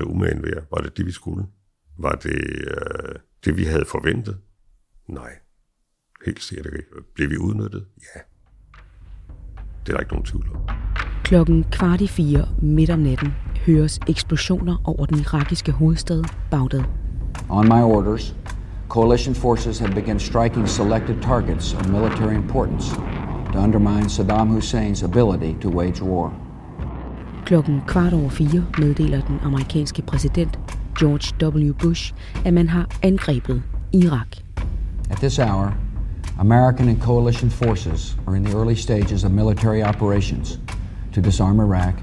det umagen værd? Var det det, vi skulle? Var det øh, det, vi havde forventet? Nej. Helt sikkert ikke. Blev vi udnyttet? Ja. Det er der ikke nogen tvivl om. Klokken kvart i fire midt om natten høres eksplosioner over den irakiske hovedstad Baghdad. On my orders, coalition forces have begun striking selected targets of military importance to undermine Saddam Hussein's ability to wage war. Klokken kvart over fire meddeler den amerikanske præsident George W. Bush, at man har angrebet Irak. At this hour, American and coalition forces are in the early stages of military operations to disarm Iraq,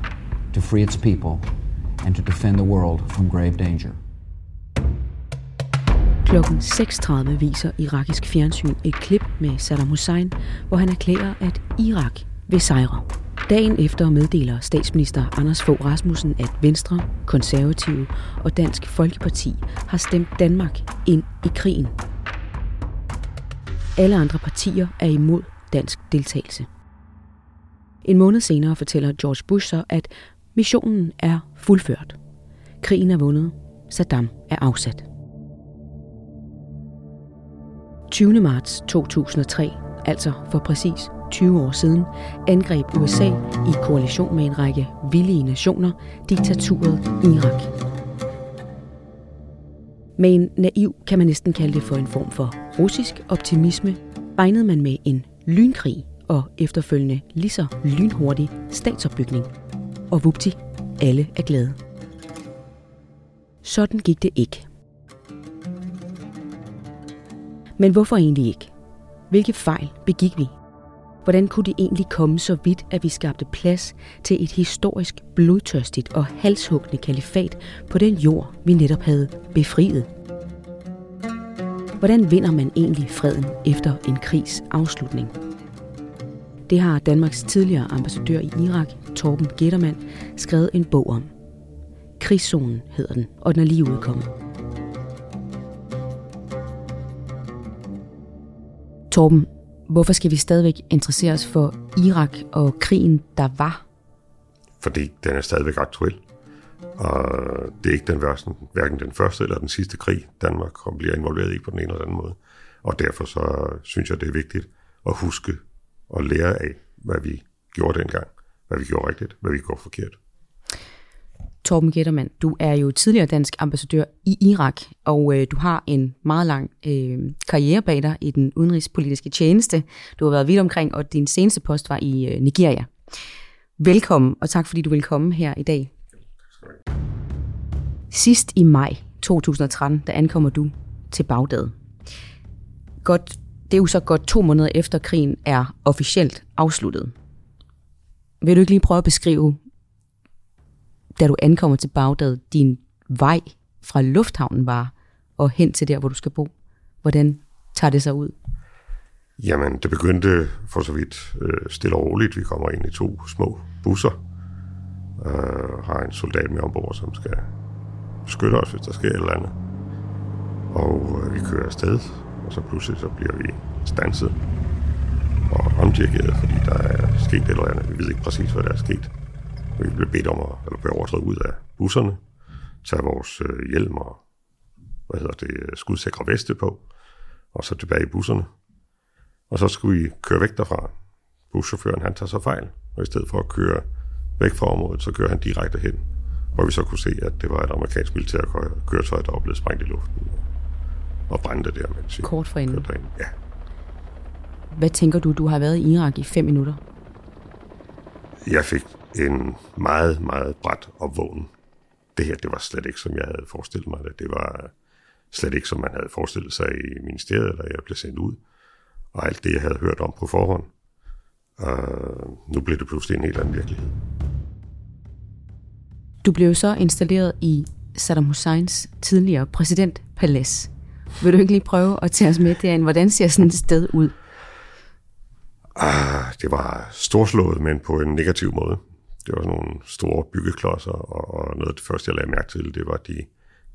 to free its people, and to defend the world from grave danger. Klokken 6.30 viser irakisk fjernsyn et klip med Saddam Hussein, hvor han erklærer, at Irak vil sejre. Dagen efter meddeler statsminister Anders Fogh Rasmussen, at Venstre, Konservative og Dansk Folkeparti har stemt Danmark ind i krigen. Alle andre partier er imod dansk deltagelse. En måned senere fortæller George Bush så, at missionen er fuldført. Krigen er vundet. Saddam er afsat. 20. marts 2003, altså for præcis 20 år siden, angreb USA i koalition med en række villige nationer diktaturet Irak. Med en naiv kan man næsten kalde det for en form for russisk optimisme, regnede man med en lynkrig og efterfølgende lige så lynhurtig statsopbygning. Og vupti, alle er glade. Sådan gik det ikke. Men hvorfor egentlig ikke? Hvilke fejl begik vi? Hvordan kunne det egentlig komme så vidt, at vi skabte plads til et historisk blodtørstigt og halshuggende kalifat på den jord, vi netop havde befriet? Hvordan vinder man egentlig freden efter en krigs afslutning? Det har Danmarks tidligere ambassadør i Irak, Torben Gettermann, skrevet en bog om. Krigszonen hedder den, og den er lige udkommet. Torben, hvorfor skal vi stadigvæk interessere os for Irak og krigen, der var? Fordi den er stadigvæk aktuel. Og det er ikke den værste, hverken den første eller den sidste krig, Danmark bliver involveret i på den ene eller anden måde. Og derfor så synes jeg, det er vigtigt at huske og lære af, hvad vi gjorde dengang, hvad vi gjorde rigtigt, hvad vi gjorde forkert. Torben Gettermann, du er jo tidligere dansk ambassadør i Irak, og øh, du har en meget lang øh, karriere bag dig i den udenrigspolitiske tjeneste. Du har været vidt omkring, og din seneste post var i øh, Nigeria. Velkommen, og tak fordi du vil komme her i dag. Sidst i maj 2013, der ankommer du til Bagdad. Godt, det er jo så godt to måneder efter krigen er officielt afsluttet. Vil du ikke lige prøve at beskrive, da du ankommer til Bagdad, din vej fra lufthavnen var og hen til der, hvor du skal bo? Hvordan tager det sig ud? Jamen, det begyndte for så vidt øh, stille og roligt. Vi kommer ind i to små busser, øh, har en soldat med ombord, som skal beskytte os, hvis der sker et eller andet. Og øh, vi kører afsted, og så pludselig så bliver vi stanset og omdirigeret, fordi der er sket et eller andet. Vi ved ikke præcis, hvad der er sket. Vi blev bedt om at eller beordret ud af busserne, tage vores øh, hjelm og hvad hedder det, skudsikre veste på, og så tilbage i busserne. Og så skulle vi køre væk derfra. Buschaufføren han tager så fejl, og i stedet for at køre væk fra området, så kører han direkte hen, hvor vi så kunne se, at det var et amerikansk militærkøretøj, der var blevet sprængt i luften og brændte der, mens vi Kort for inden. derind. Ja. Hvad tænker du, du har været i Irak i fem minutter? Jeg fik en meget, meget bræt opvågning. Det her, det var slet ikke, som jeg havde forestillet mig det. Det var slet ikke, som man havde forestillet sig i ministeriet, da jeg blev sendt ud. Og alt det, jeg havde hørt om på forhånd. Og nu blev det pludselig en helt anden virkelighed. Du blev så installeret i Saddam Husseins tidligere præsidentpalads. Vil du ikke lige prøve at tage os med derind? Hvordan ser sådan et sted ud? Ah, det var storslået, men på en negativ måde. Det var sådan nogle store byggeklodser, og og noget af det første, jeg lagde mærke til, det var de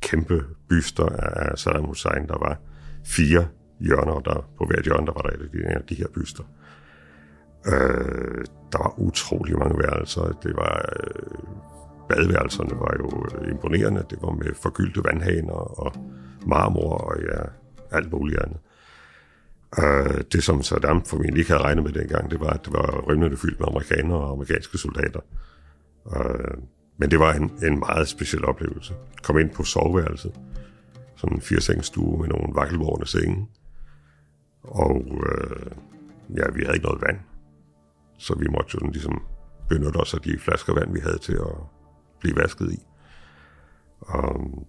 kæmpe byster af Saddam Hussein. Der var fire hjørner, og der på hvert hjørne, der var der de, en af de her byster. Øh, der var utrolig mange værelser. Det var øh, badeværelserne var jo øh, imponerende. Det var med forgyldte vandhaner og marmor og ja, alt muligt andet. Øh, det, som Saddam formentlig ikke havde regnet med dengang, det var, at det var rymlende fyldt med amerikanere og amerikanske soldater. Øh, men det var en, en meget speciel oplevelse. Kom ind på soveværelset, sådan en firesengsstue med nogle vakkelvårende senge. Og øh, ja, vi havde ikke noget vand. Så vi måtte jo sådan ligesom benytte os af de flasker vand, vi havde til at blive vasket i. Og øh,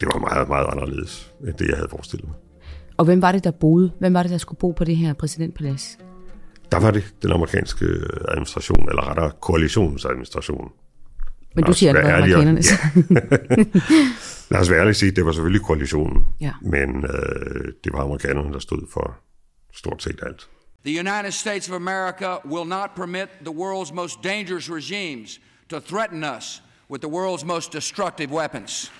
det var meget, meget anderledes end det, jeg havde forestillet mig. Og hvem var det, der boede? Hvem var det, der skulle bo på det her præsidentpalads? Der var det den amerikanske administration, eller rettere koalitionsadministration. Men du siger, at det var amerikanerne. Ja. Lad os være ærlig sige, det var selvfølgelig koalitionen, ja. men øh, det var amerikanerne, der stod for stort set alt. The United States of America will not permit the world's most dangerous regimes to threaten us with the world's most destructive weapons.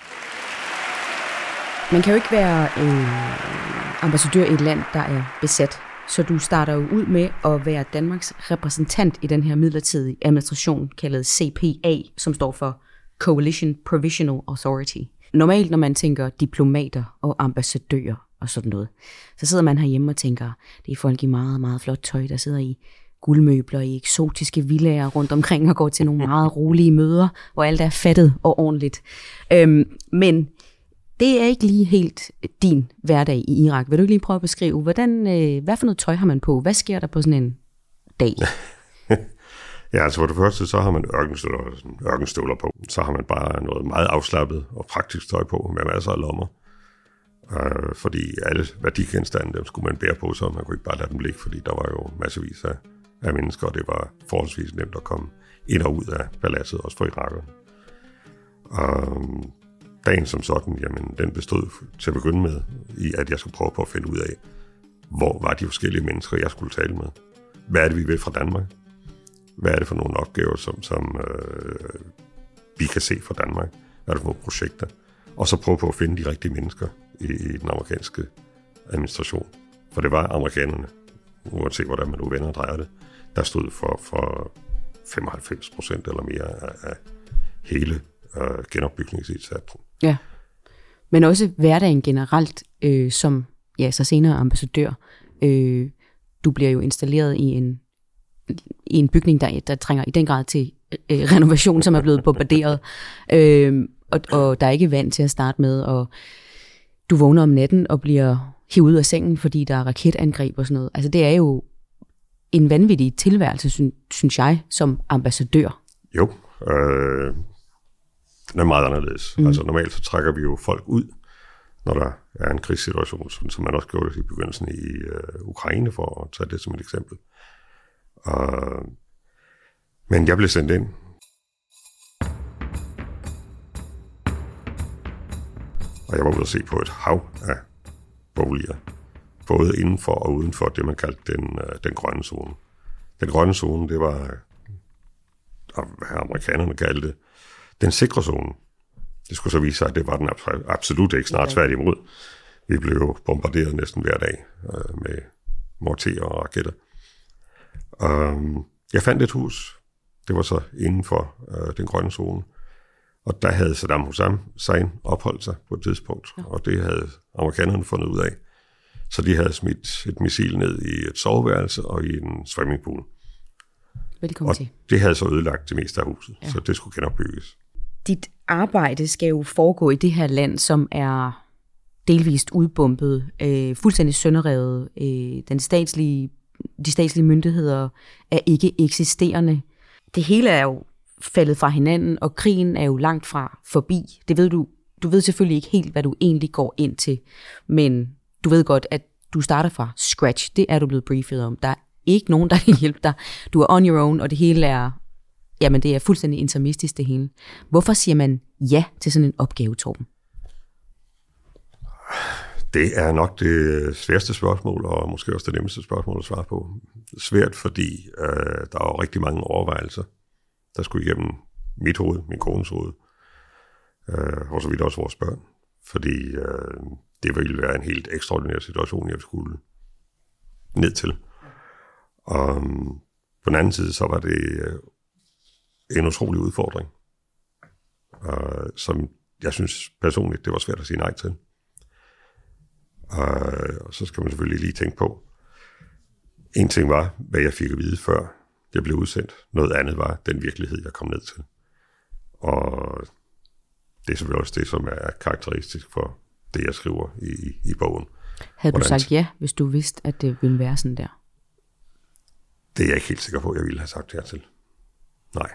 Man kan jo ikke være øh, ambassadør i et land, der er besat. Så du starter jo ud med at være Danmarks repræsentant i den her midlertidige administration, kaldet CPA, som står for Coalition Provisional Authority. Normalt, når man tænker diplomater og ambassadører og sådan noget, så sidder man herhjemme og tænker, det er folk i meget, meget flot tøj, der sidder i guldmøbler i eksotiske villager rundt omkring og går til nogle meget rolige møder, hvor alt er fattet og ordentligt. Øhm, men det er ikke lige helt din hverdag i Irak. Vil du ikke lige prøve at beskrive, hvordan, øh, hvad for noget tøj har man på? Hvad sker der på sådan en dag? ja, altså for det første, så har man ørkenstøvler, ørkenstøvler på. Så har man bare noget meget afslappet og praktisk tøj på med masser af lommer. Øh, fordi alle værdigenstande, dem skulle man bære på, så man kunne ikke bare lade dem ligge, fordi der var jo massevis af, af mennesker, og det var forholdsvis nemt at komme ind og ud af paladset, også for irakerne. Um, dagen som sådan, jamen, den bestod til at begynde med, i at jeg skulle prøve på at finde ud af, hvor var de forskellige mennesker, jeg skulle tale med. Hvad er det, vi vil fra Danmark? Hvad er det for nogle opgaver, som, som øh, vi kan se fra Danmark? Hvad er det for nogle projekter? Og så prøve på at finde de rigtige mennesker i, i den amerikanske administration. For det var amerikanerne, uanset hvordan man nu vender og drejer det, der stod for, for 95 procent eller mere af, af hele øh, genopbygningsindsatsen. Ja, men også hverdagen generelt, øh, som ja, så senere ambassadør. Øh, du bliver jo installeret i en, i en bygning, der, der trænger i den grad til øh, renovation, som er blevet bombarderet. Øh, og, og der er ikke vand til at starte med, og du vågner om natten og bliver hivet ud af sengen, fordi der er raketangreb og sådan noget. Altså det er jo en vanvittig tilværelse, synes jeg, som ambassadør. Jo, øh, den er meget anderledes. Mm. Altså normalt så trækker vi jo folk ud, når der er en krigssituation, sådan som man også gjorde i begyndelsen i øh, Ukraine, for at tage det som et eksempel. Uh, men jeg blev sendt ind. Og jeg var ude at se på et hav af boliger. Både indenfor og uden for det, man kaldte den, øh, den grønne zone. Den grønne zone, det var, hvad amerikanerne kaldte den sikre zone. Det skulle så vise sig, at det var den absolut ikke snart svært imod. Vi blev bombarderet næsten hver dag øh, med morterer og raketter. Um, jeg fandt et hus. Det var så inden for øh, den grønne zone. Og der havde Saddam Hussein opholdt sig på et tidspunkt, ja. og det havde amerikanerne fundet ud af. Så de havde smidt et missil ned i et soveværelse og i en swimmingpool. Velkommen og til. det havde så ødelagt det meste af huset, ja. så det skulle genopbygges dit arbejde skal jo foregå i det her land, som er delvist udbumpet, øh, fuldstændig sønderrevet. Øh, den statslige, de statslige myndigheder er ikke eksisterende. Det hele er jo faldet fra hinanden, og krigen er jo langt fra forbi. Det ved du. Du ved selvfølgelig ikke helt, hvad du egentlig går ind til, men du ved godt, at du starter fra scratch. Det er du blevet briefet om. Der er ikke nogen, der kan hjælpe dig. Du er on your own, og det hele er Jamen, det er fuldstændig intermistisk det hele. Hvorfor siger man ja til sådan en opgave, Torben? Det er nok det sværeste spørgsmål, og måske også det nemmeste spørgsmål at svare på. Svært, fordi øh, der er rigtig mange overvejelser, der skulle igennem mit hoved, min kones hoved, øh, og så vidt også vores børn. Fordi øh, det ville være en helt ekstraordinær situation, jeg skulle ned til. Og øhm, på den anden side, så var det øh, en utrolig udfordring. øh, som jeg synes personligt, det var svært at sige nej til. Øh, og så skal man selvfølgelig lige tænke på, en ting var, hvad jeg fik at vide før jeg blev udsendt. Noget andet var den virkelighed, jeg kom ned til. Og det er selvfølgelig også det, som er karakteristisk for det, jeg skriver i, i bogen. Havde du sagt ja, hvis du vidste, at det ville være sådan der? Det er jeg ikke helt sikker på, at jeg ville have sagt til. Nej.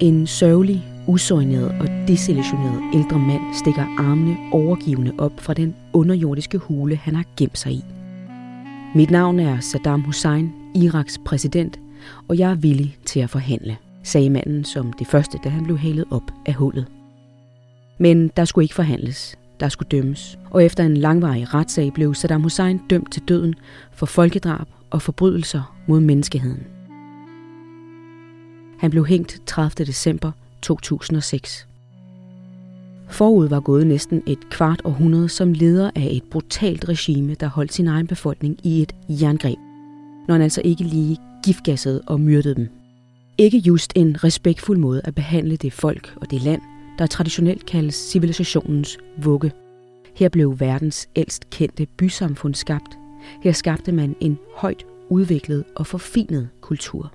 En sørgelig, usøjnet og desillusioneret ældre mand stikker armene overgivende op fra den underjordiske hule, han har gemt sig i. Mit navn er Saddam Hussein, Iraks præsident, og jeg er villig til at forhandle, sagde manden som det første, da han blev halet op af hullet. Men der skulle ikke forhandles, der skulle dømmes, og efter en langvarig retssag blev Saddam Hussein dømt til døden for folkedrab og forbrydelser mod menneskeheden. Han blev hængt 30. december 2006. Forud var gået næsten et kvart århundrede som leder af et brutalt regime, der holdt sin egen befolkning i et jerngreb, når han altså ikke lige giftgassede og myrdede dem. Ikke just en respektfuld måde at behandle det folk og det land, der traditionelt kaldes civilisationens vugge. Her blev verdens ældst kendte bysamfund skabt. Her skabte man en højt udviklet og forfinet kultur.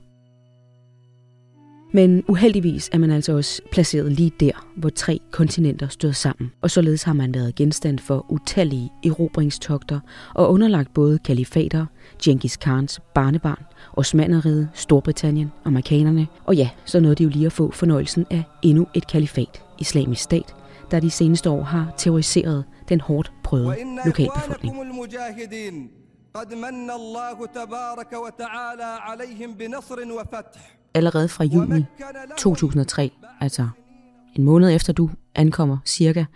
Men uheldigvis er man altså også placeret lige der, hvor tre kontinenter stod sammen. Og således har man været genstand for utallige erobringstogter og underlagt både kalifater, Genghis Khans barnebarn, Osmaneriet, Storbritannien, amerikanerne. Og ja, så nåede de jo lige at få fornøjelsen af endnu et kalifat, islamisk stat, der de seneste år har terroriseret den hårdt prøvede lokalbefolkning. قد من الله تبارك وتعالى عليهم بنصر وفتح allerede fra juni 2003, altså en måned efter du ankommer, cirka et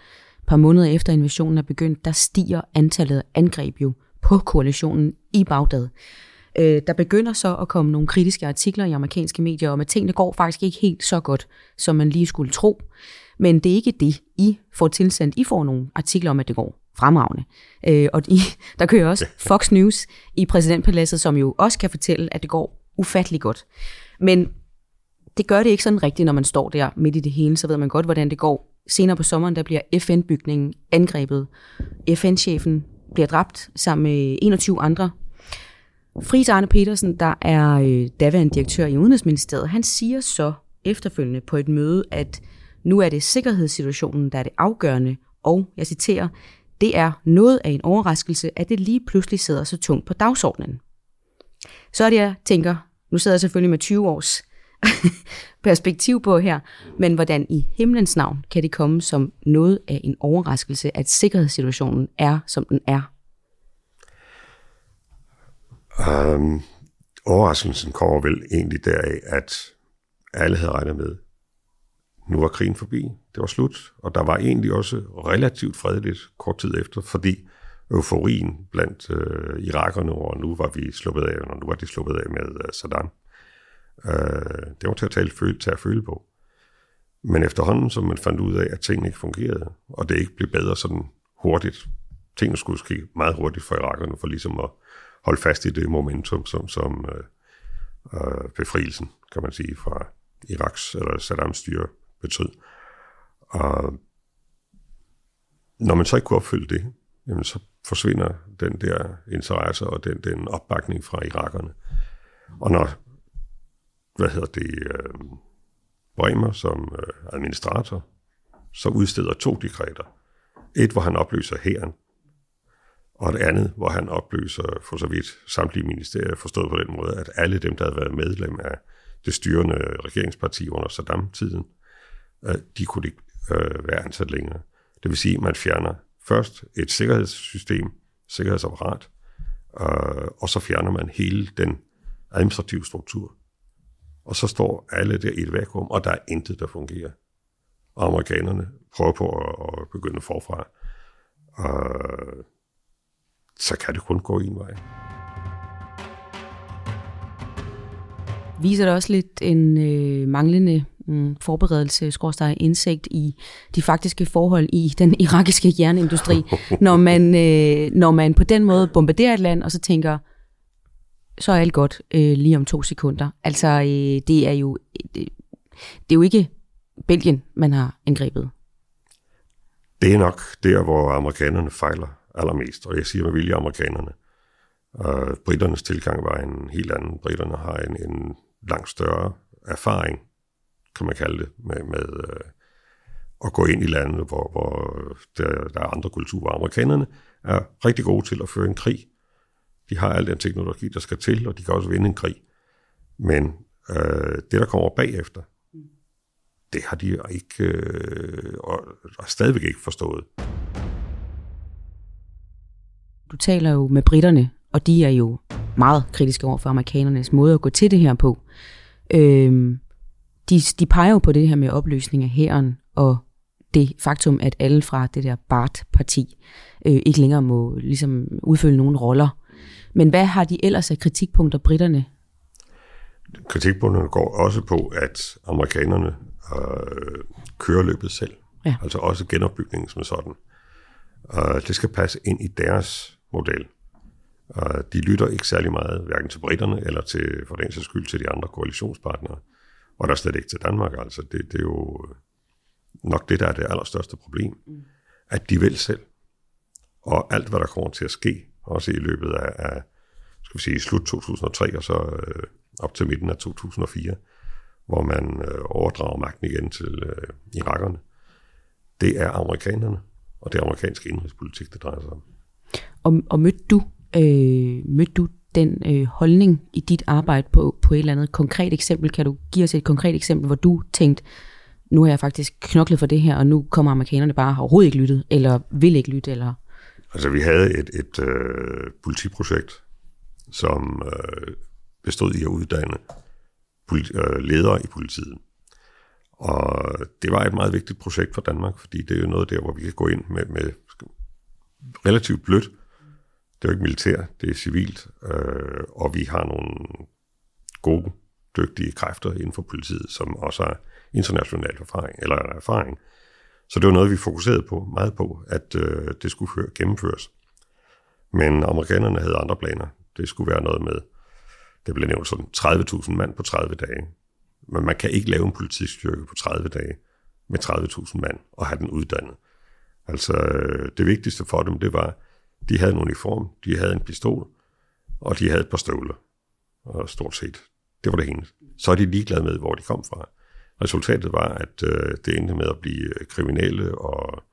par måneder efter invasionen er begyndt, der stiger antallet af angreb jo på koalitionen i Bagdad. Øh, der begynder så at komme nogle kritiske artikler i amerikanske medier om, at tingene går faktisk ikke helt så godt, som man lige skulle tro. Men det er ikke det, I får tilsendt. I får nogle artikler om, at det går fremragende. Øh, og I, der kører også Fox News i præsidentpaladset, som jo også kan fortælle, at det går ufattelig godt. Men det gør det ikke sådan rigtigt, når man står der midt i det hele, så ved man godt, hvordan det går. Senere på sommeren, der bliver FN-bygningen angrebet. FN-chefen bliver dræbt sammen med 21 andre. Friis Arne Petersen, der er øh, daværende direktør i Udenrigsministeriet, han siger så efterfølgende på et møde, at nu er det sikkerhedssituationen, der er det afgørende, og jeg citerer, det er noget af en overraskelse, at det lige pludselig sidder så tungt på dagsordenen. Så er det, jeg tænker, nu sidder jeg selvfølgelig med 20 års perspektiv på her, men hvordan i himlens navn kan det komme som noget af en overraskelse, at sikkerhedssituationen er, som den er? Um, overraskelsen kommer vel egentlig deraf, at alle havde regnet med, nu var krigen forbi, det var slut, og der var egentlig også relativt fredeligt kort tid efter, fordi euforien blandt øh, irakerne, og nu var vi sluppet af, og nu var de sluppet af med øh, Saddam, Øh, det var til at, tale, føle, til at føle på. Men efterhånden, som man fandt ud af, at tingene ikke fungerede, og det ikke blev bedre sådan hurtigt, tingene skulle ske meget hurtigt for irakerne, for ligesom at holde fast i det momentum, som, som øh, øh, befrielsen, kan man sige, fra Iraks eller Saddams styre betød. Og når man så ikke kunne opfylde det, jamen så forsvinder den der interesse og den, den opbakning fra irakerne. Og når hvad hedder det, øh, Bremer som øh, administrator, så udsteder to dekreter. Et, hvor han opløser hæren, og det andet, hvor han opløser for så vidt samtlige ministerier, forstået på den måde, at alle dem, der havde været medlem af det styrende regeringsparti under Saddam-tiden, øh, de kunne ikke øh, være ansat længere. Det vil sige, at man fjerner først et sikkerhedssystem, sikkerhedsapparat, øh, og så fjerner man hele den administrative struktur og så står alle der i et vakuum, og der er intet, der fungerer. Og amerikanerne prøver på at, at begynde forfra. Øh, så kan det kun gå en vej. Viser det også lidt en øh, manglende mm, forberedelse, skorstræk indsigt i de faktiske forhold i den irakiske jernindustri, når man, øh, når man på den måde bombarderer et land, og så tænker, så er alt godt øh, lige om to sekunder. Altså, øh, det er jo det, det er jo ikke Belgien, man har angrebet. Det er nok der, hvor amerikanerne fejler allermest, og jeg siger med vilje amerikanerne. Uh, Britternes tilgang var en helt anden. Britterne har en, en langt større erfaring, kan man kalde det, med, med øh, at gå ind i lande, hvor, hvor der, der er andre kulturer. Amerikanerne er rigtig gode til at føre en krig. De har al den teknologi, der skal til, og de kan også vinde en krig. Men øh, det, der kommer bagefter, det har de ikke, øh, og, og stadigvæk ikke forstået. Du taler jo med britterne, og de er jo meget kritiske over for amerikanernes måde at gå til det her på. Øhm, de, de peger jo på det her med opløsning af hæren, og det faktum, at alle fra det der BART-parti øh, ikke længere må ligesom udfylde nogen roller. Men hvad har de ellers af kritikpunkter, britterne? Kritikpunkterne går også på, at amerikanerne øh, kører løbet selv. Ja. Altså også genopbygningen som sådan. Uh, det skal passe ind i deres model. Uh, de lytter ikke særlig meget, hverken til britterne eller til, for den sags skyld, til de andre koalitionspartnere. Og der er slet ikke til Danmark. Altså, det, det er jo nok det, der er det allerstørste problem. Mm. At de vil selv. Og alt, hvad der kommer til at ske, også i løbet af, af skal vi sige, slut 2003 og så øh, op til midten af 2004, hvor man øh, overdrager magten igen til øh, irakerne, det er amerikanerne, og det er amerikansk indrigspolitik, det drejer sig om. Og, og mødte du, øh, mødte du den øh, holdning i dit arbejde på, på et eller andet konkret eksempel? Kan du give os et konkret eksempel, hvor du tænkte, nu har jeg faktisk knoklet for det her, og nu kommer amerikanerne bare har overhovedet ikke lyttet, eller vil ikke lytte, eller... Altså, vi havde et, et øh, politiprojekt, som øh, bestod i at uddanne politi- øh, ledere i politiet. Og det var et meget vigtigt projekt for Danmark, fordi det er jo noget der, hvor vi kan gå ind med, med relativt blødt. Det er jo ikke militær, det er civilt, øh, og vi har nogle gode, dygtige kræfter inden for politiet, som også har international erfaring, eller erfaring. Så det var noget, vi fokuserede på, meget på, at øh, det skulle føre, gennemføres. Men amerikanerne havde andre planer. Det skulle være noget med det blev nævnt sådan 30.000 mand på 30 dage. Men man kan ikke lave en politistyrke på 30 dage med 30.000 mand og have den uddannet. Altså, øh, det vigtigste for dem, det var, de havde en uniform, de havde en pistol, og de havde et par støvler. Og stort set, det var det hele. Så er de ligeglade med, hvor de kom fra. Resultatet var, at øh, det endte med at blive kriminelle og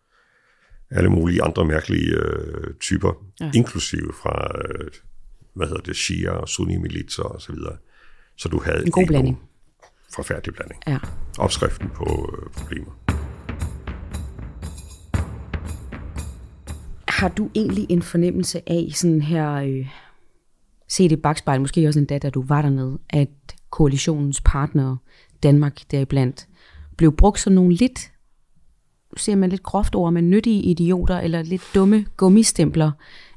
alle mulige andre mærkelige øh, typer, ja. inklusive fra øh, hvad hedder det, Shia og Sunni-militser og så videre. Så du havde en god blanding. Forfærdelig blanding. Ja. Opskriften på øh, problemer. Har du egentlig en fornemmelse af sådan her, øh, se det bagspejl, måske også endda, da du var dernede, at koalitionens partnere, Danmark deriblandt, blev brugt som nogle lidt, ser man lidt groft over, men nyttige idioter, eller lidt dumme gummistempler,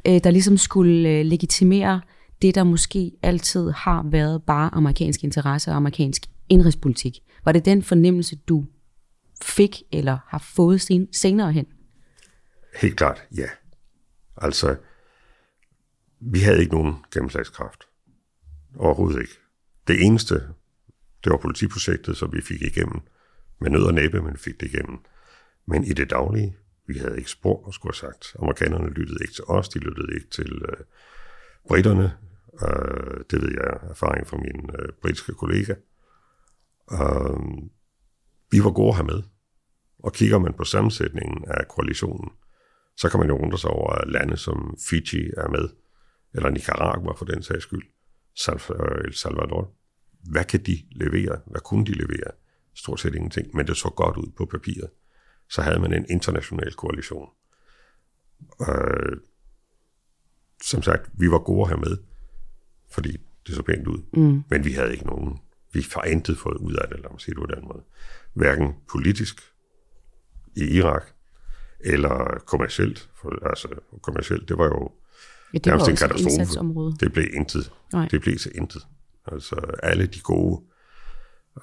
øh, der ligesom skulle øh, legitimere det, der måske altid har været bare amerikansk interesse og amerikansk indrigspolitik. Var det den fornemmelse, du fik eller har fået sen, senere hen? Helt klart, ja. Altså, vi havde ikke nogen gennemslagskraft. Overhovedet ikke. Det eneste, det var politiprojektet, som vi fik igennem med nød og næppe, men fik det igennem. Men i det daglige, vi havde ikke spor, skulle have sagt. Amerikanerne lyttede ikke til os, de lyttede ikke til øh, britterne. Øh, det ved jeg erfaring fra min øh, britiske kollega. Øh, vi var gode her med. Og kigger man på sammensætningen af koalitionen, så kan man jo undre sig over lande som Fiji er med, eller Nicaragua for den sags skyld, øh, El Salvador. Hvad kan de levere? Hvad kunne de levere? Stort set ingenting, men det så godt ud på papiret så havde man en international koalition. Øh, som sagt, vi var gode her med, fordi det så pænt ud. Mm. Men vi havde ikke nogen, vi har intet fået ud af det, lad mig sige det på den måde. Hverken politisk i Irak, eller kommercielt. For, altså, kommercielt, det var jo ja, det var en katastrofe. Det blev intet. Nej. Det blev til intet. Altså, alle de gode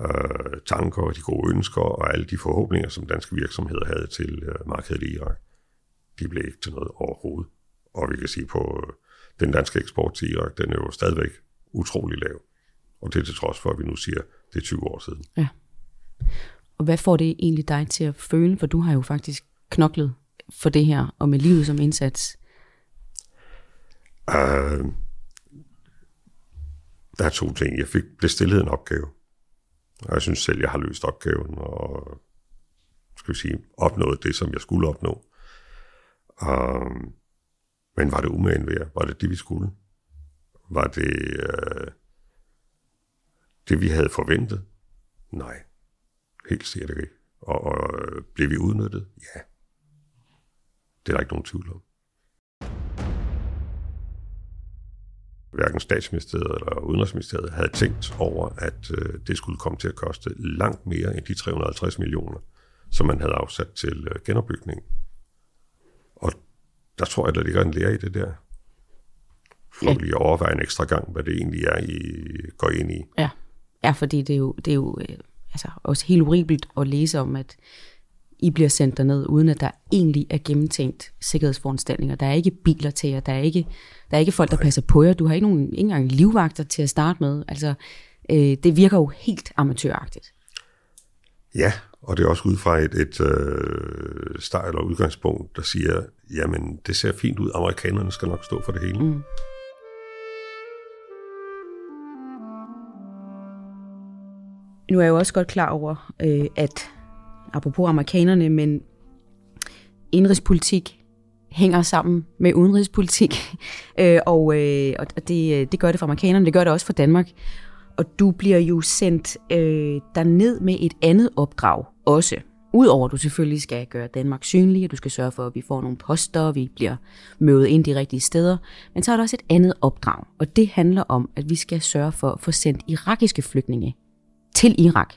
øh, tanker og de gode ønsker og alle de forhåbninger, som danske virksomheder havde til øh, markedet i Irak, de blev ikke til noget overhovedet. Og vi kan sige på øh, den danske eksport til Irak, den er jo stadigvæk utrolig lav. Og det er til trods for, at vi nu siger, det er 20 år siden. Ja. Og hvad får det egentlig dig til at føle? For du har jo faktisk knoklet for det her, og med livet som indsats. Uh, der er to ting. Jeg fik blev stillet en opgave, og jeg synes selv, jeg har løst opgaven, og skal vi sige, opnået det, som jeg skulle opnå. Uh, men var det umagen værd? Var det det, vi skulle? Var det uh, det, vi havde forventet? Nej, helt sikkert ikke. Og, og blev vi udnyttet? Ja. Det er der ikke nogen tvivl om. hverken statsministeriet eller udenrigsministeriet havde tænkt over, at øh, det skulle komme til at koste langt mere end de 350 millioner, som man havde afsat til øh, genopbygning. Og der tror jeg, der ligger en lære i det der. For ja. lige overveje en ekstra gang, hvad det egentlig er, I går ind i. Ja, ja fordi det er jo, det er jo øh, altså, også helt horribelt at læse om, at i bliver sendt derned, uden at der egentlig er gennemtænkt sikkerhedsforanstaltninger. Der er ikke biler til jer, der er ikke, der er ikke folk, der passer på jer. Du har ikke, nogen, ikke engang livvagter til at starte med. Altså, øh, det virker jo helt amatøragtigt. Ja, og det er også ud fra et, et øh, start eller udgangspunkt, der siger, jamen det ser fint ud, amerikanerne skal nok stå for det hele. Mm. Nu er jeg jo også godt klar over, øh, at apropos amerikanerne, men indrigspolitik hænger sammen med udenrigspolitik, øh, og, øh, og det, øh, det gør det for amerikanerne, det gør det også for Danmark. Og du bliver jo sendt øh, derned med et andet opdrag også. Udover at du selvfølgelig skal gøre Danmark synlig, og du skal sørge for, at vi får nogle poster, og vi bliver mødet ind de rigtige steder. Men så er der også et andet opdrag, og det handler om, at vi skal sørge for at få sendt irakiske flygtninge til Irak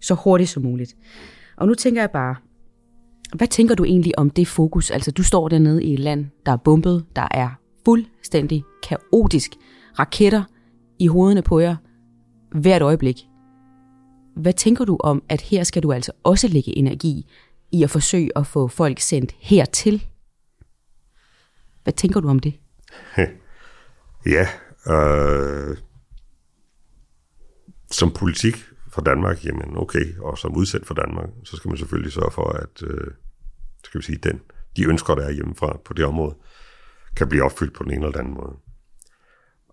så hurtigt som muligt. Og nu tænker jeg bare, hvad tænker du egentlig om det fokus? Altså du står dernede i et land, der er bombet, der er fuldstændig kaotisk. Raketter i hovederne på jer hvert øjeblik. Hvad tænker du om, at her skal du altså også lægge energi i at forsøge at få folk sendt hertil? Hvad tænker du om det? Ja, øh, som politik fra Danmark, jamen okay, og som udsendt for Danmark, så skal man selvfølgelig sørge for, at øh, skal vi sige, den, de ønsker, der er hjemmefra på det område, kan blive opfyldt på den ene eller den anden måde.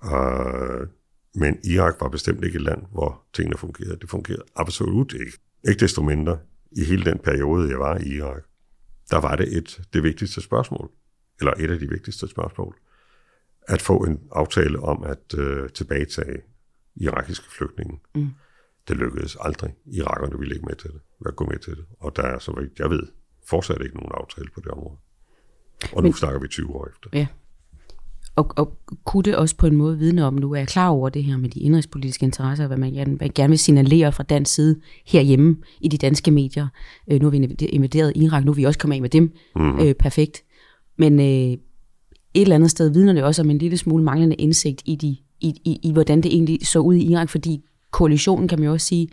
Uh, men Irak var bestemt ikke et land, hvor tingene fungerede. Det fungerede absolut ikke. Ikke desto mindre, i hele den periode, jeg var i Irak, der var det et, det vigtigste spørgsmål, eller et af de vigtigste spørgsmål, at få en aftale om at øh, tilbagetage irakiske flygtninge. Mm. Det lykkedes aldrig. Irakerne ville ikke med til det, være gå med til det. Og der er, så vidt jeg ved, fortsat ikke nogen aftale på det område. Og nu Men, snakker vi 20 år efter. Ja. Og, og kunne det også på en måde vidne om, nu er jeg klar over det her med de indrigspolitiske interesser, hvad man gerne, gerne vil signalere fra dansk side herhjemme i de danske medier. Øh, nu har vi invaderet Irak, nu er vi også kommet af med dem. Mm-hmm. Øh, perfekt. Men øh, et eller andet sted vidner det også om en lille smule manglende indsigt i, de, i, i, i hvordan det egentlig så ud i Irak, fordi koalitionen, kan man jo også sige,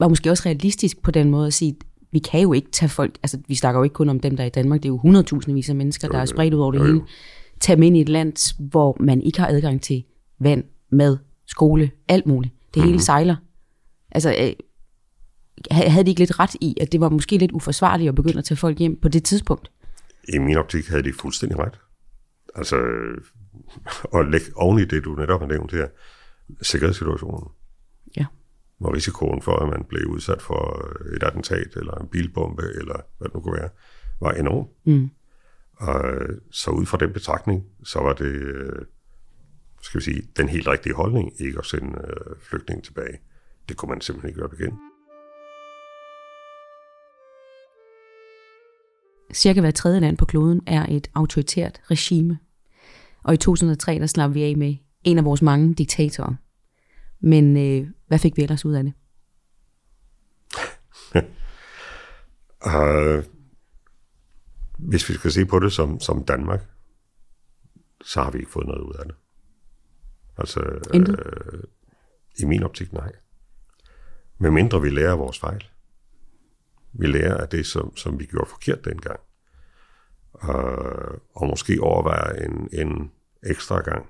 var måske også realistisk på den måde at sige, vi kan jo ikke tage folk, altså vi snakker jo ikke kun om dem, der er i Danmark, det er jo 100.000 af mennesker, der er spredt ud over det jo, jo. hele. Tag dem ind i et land, hvor man ikke har adgang til vand, mad, skole, alt muligt. Det mm-hmm. hele mhm. sejler. Altså, øh, havde de ikke lidt ret i, at det var måske lidt uforsvarligt at begynde at tage folk hjem på det tidspunkt? I min optik havde de fuldstændig ret. Altså, og lægge oven i det, du netop har nævnt her, sikkerhedssituationen. Ja. Hvor risikoen for, at man blev udsat for et attentat, eller en bilbombe, eller hvad det nu kunne være, var enorm. Mm. Og så ud fra den betragtning, så var det, skal vi sige, den helt rigtige holdning, ikke at sende øh, flygtningen tilbage. Det kunne man simpelthen ikke gøre igen. Cirka hver tredje land på kloden er et autoritært regime. Og i 2003, der slap vi af med en af vores mange diktatorer. Men øh, hvad fik vi ellers ud af det? uh, hvis vi skal se på det som, som Danmark, så har vi ikke fået noget ud af det. Altså, øh, i min optik, nej. Men mindre vi lærer vores fejl. Vi lærer af det, som, som vi gjorde forkert dengang. Uh, og måske overveje en, en ekstra gang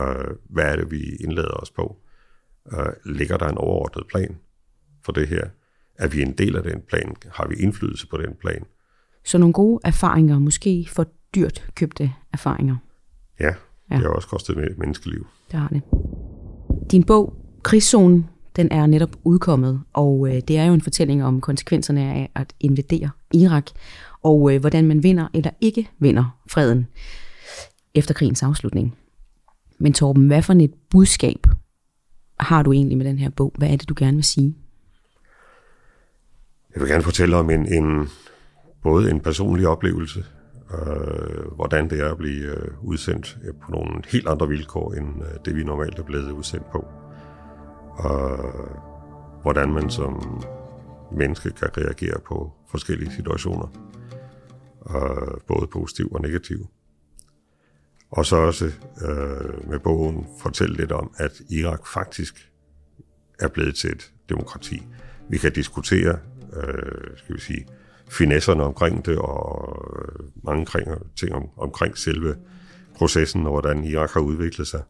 Øh, hvad er det, vi indlader os på? Øh, ligger der en overordnet plan for det her? Er vi en del af den plan? Har vi indflydelse på den plan? Så nogle gode erfaringer, måske for dyrt købte erfaringer. Ja, ja. det har også kostet med menneskeliv. Det har det. Din bog, Krigszonen, den er netop udkommet, og øh, det er jo en fortælling om konsekvenserne af at invadere Irak, og øh, hvordan man vinder eller ikke vinder freden efter krigens afslutning. Men Torben, hvad for et budskab har du egentlig med den her bog? Hvad er det, du gerne vil sige? Jeg vil gerne fortælle om en, en både en personlig oplevelse, øh, hvordan det er at blive øh, udsendt på nogle helt andre vilkår, end øh, det vi normalt er blevet udsendt på. Og hvordan man som menneske kan reagere på forskellige situationer, øh, både positiv og negativ. Og så også øh, med bogen fortælle lidt om, at Irak faktisk er blevet til et demokrati. Vi kan diskutere, øh, skal vi sige, finesserne omkring det, og øh, mange ting om, omkring selve processen, og hvordan Irak har udviklet sig.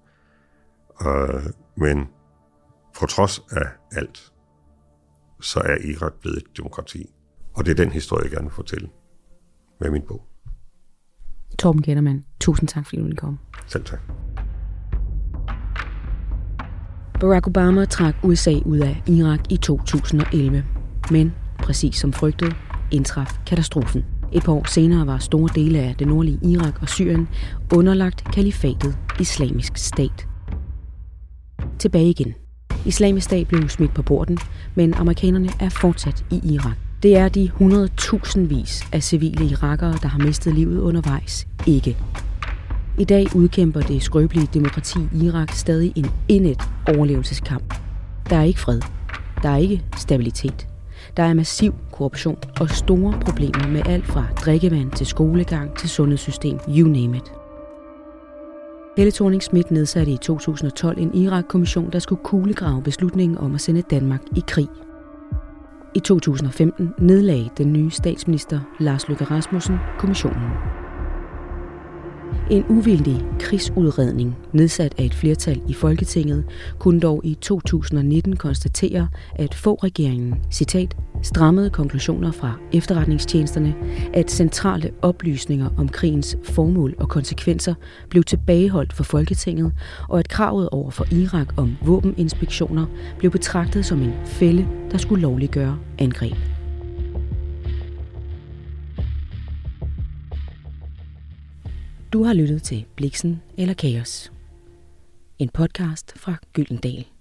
Øh, men på trods af alt, så er Irak blevet et demokrati. Og det er den historie, jeg gerne vil fortælle med min bog. Torben Gettermann, tusind tak, fordi du ville komme. Selv tak. Barack Obama trak USA ud af Irak i 2011. Men, præcis som frygtet, indtraf katastrofen. Et par år senere var store dele af det nordlige Irak og Syrien underlagt kalifatet Islamisk Stat. Tilbage igen. Islamisk Stat blev smidt på porten, men amerikanerne er fortsat i Irak. Det er de 100.000 vis af civile irakere, der har mistet livet undervejs, ikke. I dag udkæmper det skrøbelige demokrati i Irak stadig en indet overlevelseskamp. Der er ikke fred. Der er ikke stabilitet. Der er massiv korruption og store problemer med alt fra drikkevand til skolegang til sundhedssystem, you name it. Helle thorning Schmidt nedsatte i 2012 en Irak-kommission, der skulle kuglegrave beslutningen om at sende Danmark i krig. I 2015 nedlagde den nye statsminister Lars Løkke Rasmussen kommissionen. En uvildig krigsudredning, nedsat af et flertal i Folketinget, kunne dog i 2019 konstatere, at få regeringen, citat, strammede konklusioner fra efterretningstjenesterne, at centrale oplysninger om krigens formål og konsekvenser blev tilbageholdt for Folketinget, og at kravet over for Irak om våbeninspektioner blev betragtet som en fælde, der skulle lovliggøre angreb. Du har lyttet til Bliksen eller Kaos. En podcast fra Gyldendal.